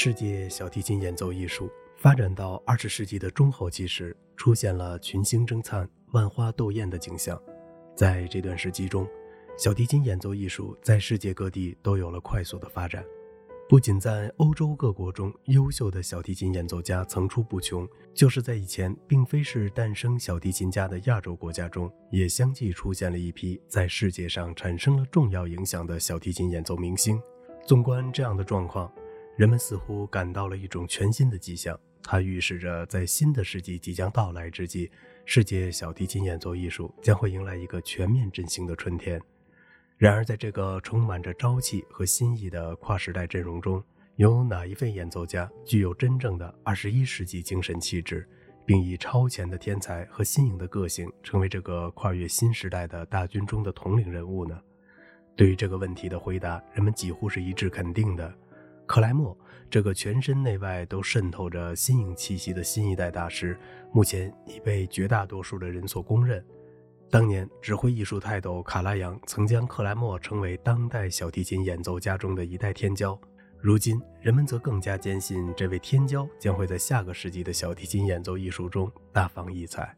世界小提琴演奏艺术发展到二十世纪的中后期时，出现了群星争灿、万花斗艳的景象。在这段时期中，小提琴演奏艺术在世界各地都有了快速的发展。不仅在欧洲各国中，优秀的小提琴演奏家层出不穷，就是在以前并非是诞生小提琴家的亚洲国家中，也相继出现了一批在世界上产生了重要影响的小提琴演奏明星。纵观这样的状况，人们似乎感到了一种全新的迹象，它预示着在新的世纪即将到来之际，世界小提琴演奏艺术将会迎来一个全面振兴的春天。然而，在这个充满着朝气和新意的跨时代阵容中，有哪一位演奏家具有真正的二十一世纪精神气质，并以超前的天才和新颖的个性成为这个跨越新时代的大军中的统领人物呢？对于这个问题的回答，人们几乎是一致肯定的。克莱默这个全身内外都渗透着新颖气息的新一代大师，目前已被绝大多数的人所公认。当年指挥艺术泰斗卡拉扬曾将克莱默称为当代小提琴演奏家中的一代天骄，如今人们则更加坚信这位天骄将会在下个世纪的小提琴演奏艺术中大放异彩。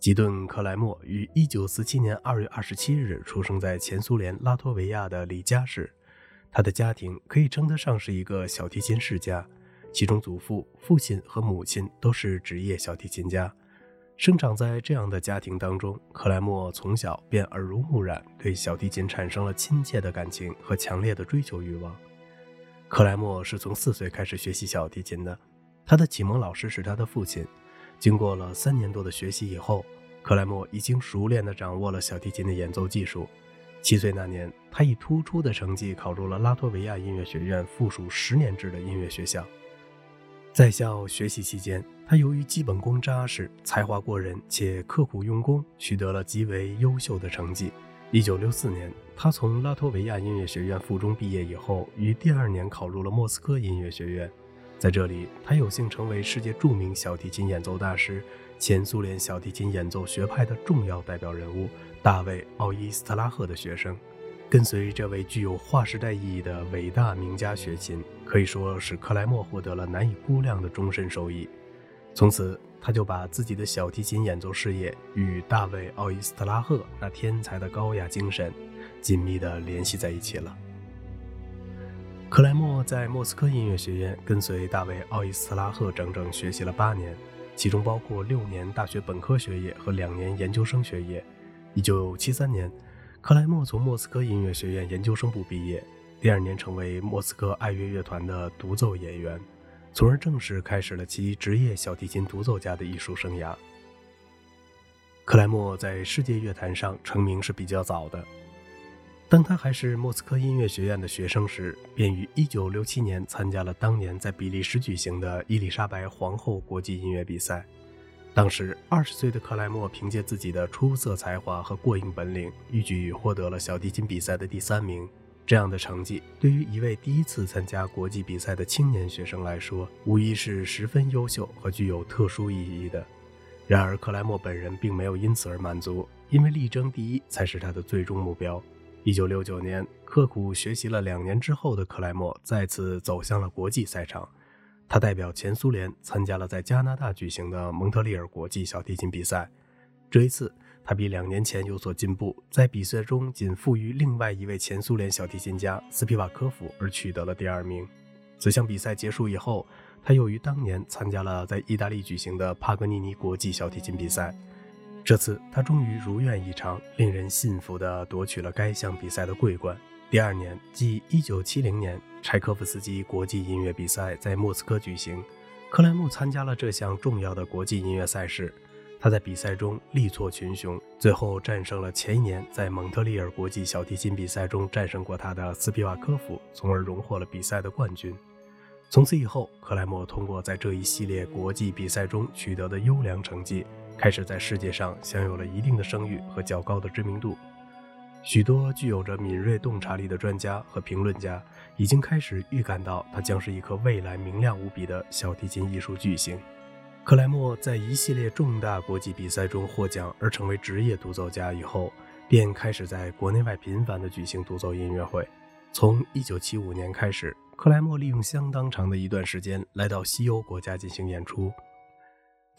吉顿·克莱默于1947年2月27日出生在前苏联拉脱维亚的里加市。他的家庭可以称得上是一个小提琴世家，其中祖父、父亲和母亲都是职业小提琴家。生长在这样的家庭当中，克莱默从小便耳濡目染，对小提琴产生了亲切的感情和强烈的追求欲望。克莱默是从四岁开始学习小提琴的，他的启蒙老师是他的父亲。经过了三年多的学习以后，克莱默已经熟练地掌握了小提琴的演奏技术。七岁那年，他以突出的成绩考入了拉脱维亚音乐学院附属十年制的音乐学校。在校学习期间，他由于基本功扎实、才华过人且刻苦用功，取得了极为优秀的成绩。一九六四年，他从拉脱维亚音乐学院附中毕业以后，于第二年考入了莫斯科音乐学院。在这里，他有幸成为世界著名小提琴演奏大师、前苏联小提琴演奏学派的重要代表人物。大卫·奥伊斯特拉赫的学生，跟随这位具有划时代意义的伟大名家学琴，可以说使克莱默获得了难以估量的终身收益。从此，他就把自己的小提琴演奏事业与大卫·奥伊斯特拉赫那天才的高雅精神紧密地联系在一起了。克莱默在莫斯科音乐学院跟随大卫·奥伊斯特拉赫整整学习了八年，其中包括六年大学本科学业和两年研究生学业。一九七三年，克莱默从莫斯科音乐学院研究生部毕业，第二年成为莫斯科爱乐乐团的独奏演员，从而正式开始了其职业小提琴独奏家的艺术生涯。克莱默在世界乐坛上成名是比较早的，当他还是莫斯科音乐学院的学生时，便于一九六七年参加了当年在比利时举行的伊丽莎白皇后国际音乐比赛。当时，二十岁的克莱默凭借自己的出色才华和过硬本领，一举获得了小提琴比赛的第三名。这样的成绩，对于一位第一次参加国际比赛的青年学生来说，无疑是十分优秀和具有特殊意义的。然而，克莱默本人并没有因此而满足，因为力争第一才是他的最终目标。一九六九年，刻苦学习了两年之后的克莱默再次走向了国际赛场。他代表前苏联参加了在加拿大举行的蒙特利尔国际小提琴比赛。这一次，他比两年前有所进步，在比赛中仅负于另外一位前苏联小提琴家斯皮瓦科夫而取得了第二名。此项比赛结束以后，他又于当年参加了在意大利举行的帕格尼尼国际小提琴比赛。这次，他终于如愿以偿，令人信服地夺取了该项比赛的桂冠。第二年，即1970年，柴可夫斯基国际音乐比赛在莫斯科举行。克莱默参加了这项重要的国际音乐赛事。他在比赛中力挫群雄，最后战胜了前一年在蒙特利尔国际小提琴比赛中战胜过他的斯皮瓦科夫，从而荣获了比赛的冠军。从此以后，克莱默通过在这一系列国际比赛中取得的优良成绩，开始在世界上享有了一定的声誉和较高的知名度。许多具有着敏锐洞察力的专家和评论家已经开始预感到，他将是一颗未来明亮无比的小提琴艺术巨星。克莱默在一系列重大国际比赛中获奖而成为职业独奏家以后，便开始在国内外频繁地举行独奏音乐会。从1975年开始，克莱默利用相当长的一段时间来到西欧国家进行演出。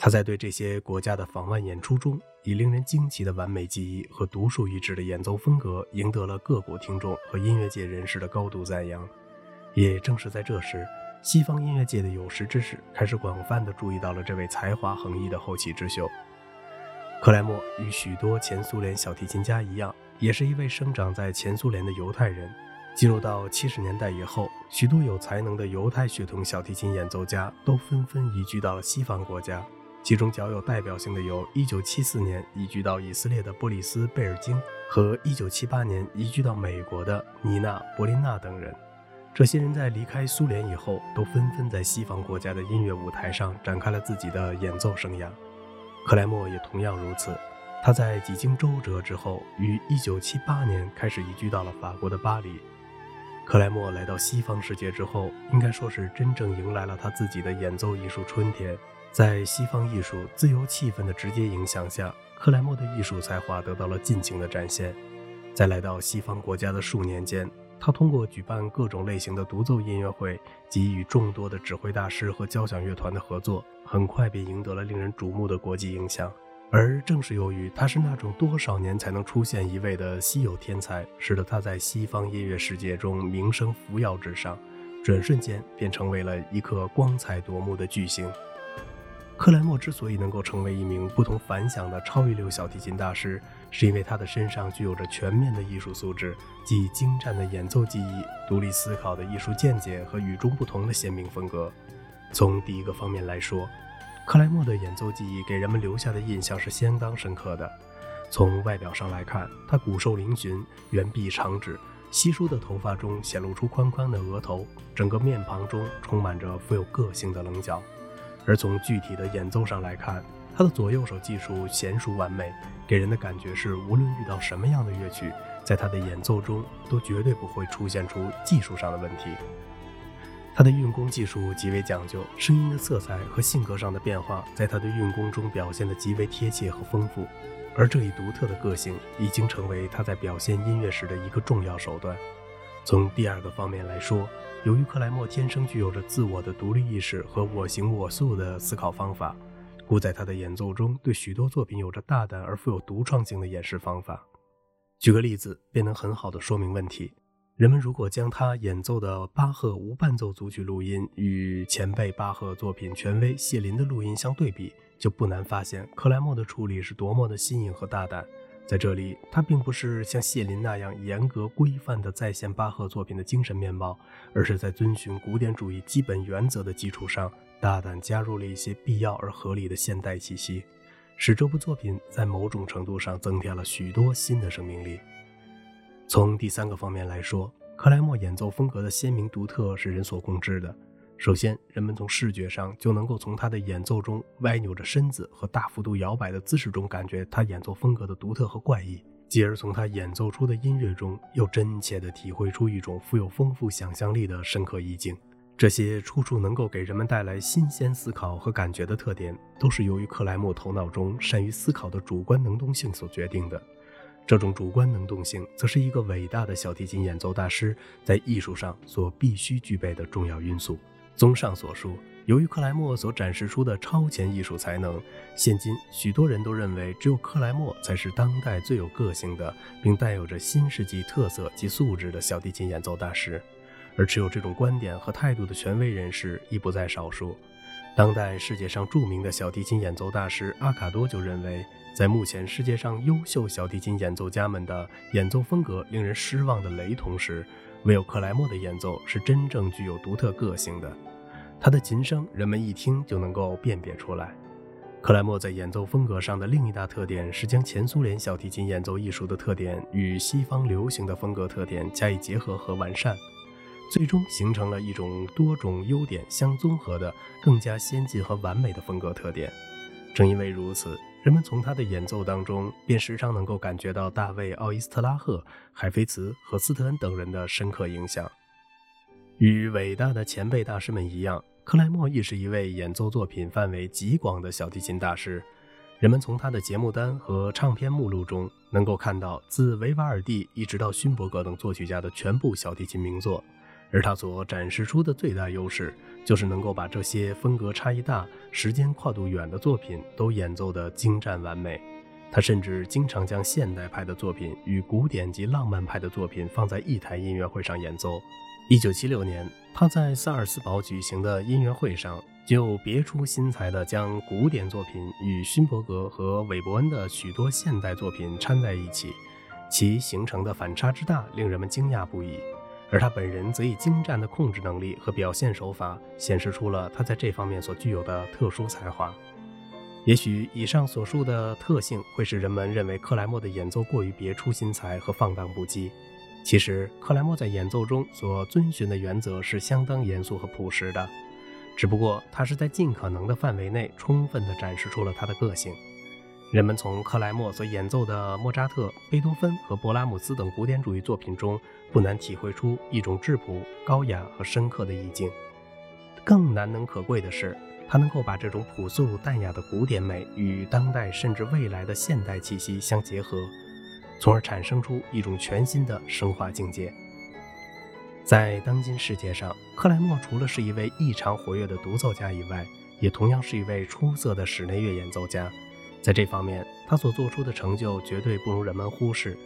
他在对这些国家的访问演出中，以令人惊奇的完美技艺和独树一帜的演奏风格，赢得了各国听众和音乐界人士的高度赞扬。也正是在这时，西方音乐界的有识之士开始广泛地注意到了这位才华横溢的后起之秀。克莱默与许多前苏联小提琴家一样，也是一位生长在前苏联的犹太人。进入到七十年代以后，许多有才能的犹太血统小提琴演奏家都纷纷移居到了西方国家。其中较有代表性的有1974年移居到以色列的波里斯·贝尔金和1978年移居到美国的尼娜·柏林娜等人。这些人在离开苏联以后，都纷纷在西方国家的音乐舞台上展开了自己的演奏生涯。克莱默也同样如此。他在几经周折之后，于1978年开始移居到了法国的巴黎。克莱默来到西方世界之后，应该说是真正迎来了他自己的演奏艺术春天。在西方艺术自由气氛的直接影响下，克莱默的艺术才华得到了尽情的展现。在来到西方国家的数年间，他通过举办各种类型的独奏音乐会及与众多的指挥大师和交响乐团的合作，很快便赢得了令人瞩目的国际影响。而正是由于他是那种多少年才能出现一位的稀有天才，使得他在西方音乐世界中名声扶摇直上，转瞬间便成为了一颗光彩夺目的巨星。克莱默之所以能够成为一名不同凡响的超一流小提琴大师，是因为他的身上具有着全面的艺术素质，既精湛的演奏技艺、独立思考的艺术见解和与众不同的鲜明风格。从第一个方面来说，克莱默的演奏技艺给人们留下的印象是相当深刻的。从外表上来看，他骨瘦嶙峋、圆臂长指，稀疏的头发中显露出宽宽的额头，整个面庞中充满着富有个性的棱角。而从具体的演奏上来看，他的左右手技术娴熟完美，给人的感觉是无论遇到什么样的乐曲，在他的演奏中都绝对不会出现出技术上的问题。他的运弓技术极为讲究，声音的色彩和性格上的变化，在他的运弓中表现得极为贴切和丰富。而这一独特的个性已经成为他在表现音乐时的一个重要手段。从第二个方面来说，由于克莱默天生具有着自我的独立意识和我行我素的思考方法，故在他的演奏中对许多作品有着大胆而富有独创性的演示方法。举个例子，便能很好的说明问题。人们如果将他演奏的巴赫无伴奏组曲录音与前辈巴赫作品权威谢林的录音相对比，就不难发现克莱默的处理是多么的新颖和大胆。在这里，他并不是像谢林那样严格规范地再现巴赫作品的精神面貌，而是在遵循古典主义基本原则的基础上，大胆加入了一些必要而合理的现代气息，使这部作品在某种程度上增添了许多新的生命力。从第三个方面来说，克莱默演奏风格的鲜明独特是人所共知的。首先，人们从视觉上就能够从他的演奏中歪扭着身子和大幅度摇摆的姿势中感觉他演奏风格的独特和怪异，继而从他演奏出的音乐中又真切地体会出一种富有丰富想象力的深刻意境。这些处处能够给人们带来新鲜思考和感觉的特点，都是由于克莱默头脑中善于思考的主观能动性所决定的。这种主观能动性，则是一个伟大的小提琴演奏大师在艺术上所必须具备的重要因素。综上所述，由于克莱默所展示出的超前艺术才能，现今许多人都认为只有克莱默才是当代最有个性的，并带有着新世纪特色及素质的小提琴演奏大师。而持有这种观点和态度的权威人士亦不在少数。当代世界上著名的小提琴演奏大师阿卡多就认为，在目前世界上优秀小提琴演奏家们的演奏风格令人失望的雷同时，唯有克莱默的演奏是真正具有独特个性的。他的琴声，人们一听就能够辨别出来。克莱默在演奏风格上的另一大特点是将前苏联小提琴演奏艺术的特点与西方流行的风格特点加以结合和完善，最终形成了一种多种优点相综合的、更加先进和完美的风格特点。正因为如此，人们从他的演奏当中便时常能够感觉到大卫·奥伊斯特拉赫、海菲茨和斯特恩等人的深刻影响。与伟大的前辈大师们一样，克莱默亦是一位演奏作品范围极广的小提琴大师。人们从他的节目单和唱片目录中能够看到，自维瓦尔第一直到勋伯格等作曲家的全部小提琴名作。而他所展示出的最大优势，就是能够把这些风格差异大、时间跨度远的作品都演奏得精湛完美。他甚至经常将现代派的作品与古典及浪漫派的作品放在一台音乐会上演奏。一九七六年，他在萨尔斯堡举行的音乐会上，就别出心裁地将古典作品与勋伯格和韦伯恩的许多现代作品掺在一起，其形成的反差之大，令人们惊讶不已。而他本人则以精湛的控制能力和表现手法，显示出了他在这方面所具有的特殊才华。也许以上所述的特性会使人们认为克莱默的演奏过于别出心裁和放荡不羁。其实，克莱默在演奏中所遵循的原则是相当严肃和朴实的，只不过他是在尽可能的范围内充分地展示出了他的个性。人们从克莱默所演奏的莫扎特、贝多芬和勃拉姆斯等古典主义作品中，不难体会出一种质朴、高雅和深刻的意境。更难能可贵的是，他能够把这种朴素淡雅的古典美与当代甚至未来的现代气息相结合，从而产生出一种全新的升华境界。在当今世界上，克莱默除了是一位异常活跃的独奏家以外，也同样是一位出色的室内乐演奏家。在这方面，他所做出的成就绝对不容人们忽视。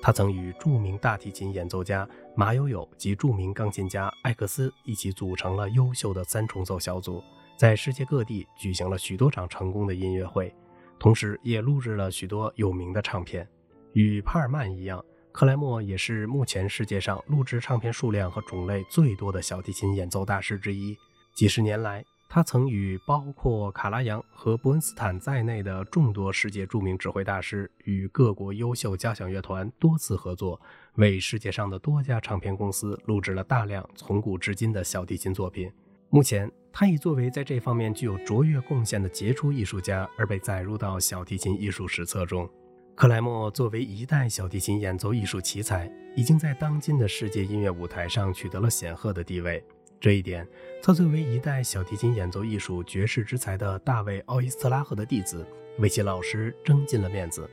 他曾与著名大提琴演奏家马友友及著名钢琴家艾克斯一起组成了优秀的三重奏小组，在世界各地举行了许多场成功的音乐会，同时也录制了许多有名的唱片。与帕尔曼一样，克莱默也是目前世界上录制唱片数量和种类最多的小提琴演奏大师之一。几十年来，他曾与包括卡拉扬和伯恩斯坦在内的众多世界著名指挥大师与各国优秀交响乐团多次合作，为世界上的多家唱片公司录制了大量从古至今的小提琴作品。目前，他已作为在这方面具有卓越贡献的杰出艺术家而被载入到小提琴艺术史册中。克莱默作为一代小提琴演奏艺术奇才，已经在当今的世界音乐舞台上取得了显赫的地位。这一点，他作为一代小提琴演奏艺术绝世之才的大卫·奥伊斯拉赫的弟子，为其老师争尽了面子。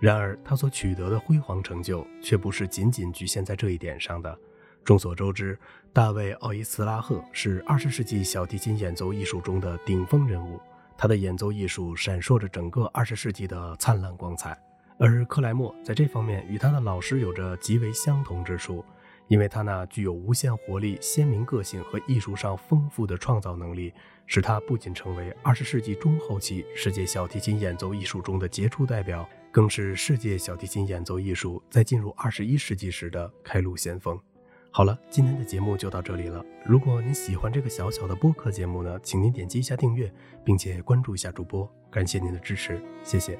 然而，他所取得的辉煌成就却不是仅仅局限在这一点上的。众所周知，大卫·奥伊斯拉赫是二十世纪小提琴演奏艺术中的顶峰人物，他的演奏艺术闪烁着整个二十世纪的灿烂光彩。而克莱默在这方面与他的老师有着极为相同之处。因为他那具有无限活力、鲜明个性和艺术上丰富的创造能力，使他不仅成为二十世纪中后期世界小提琴演奏艺术中的杰出代表，更是世界小提琴演奏艺术在进入二十一世纪时的开路先锋。好了，今天的节目就到这里了。如果您喜欢这个小小的播客节目呢，请您点击一下订阅，并且关注一下主播，感谢您的支持，谢谢。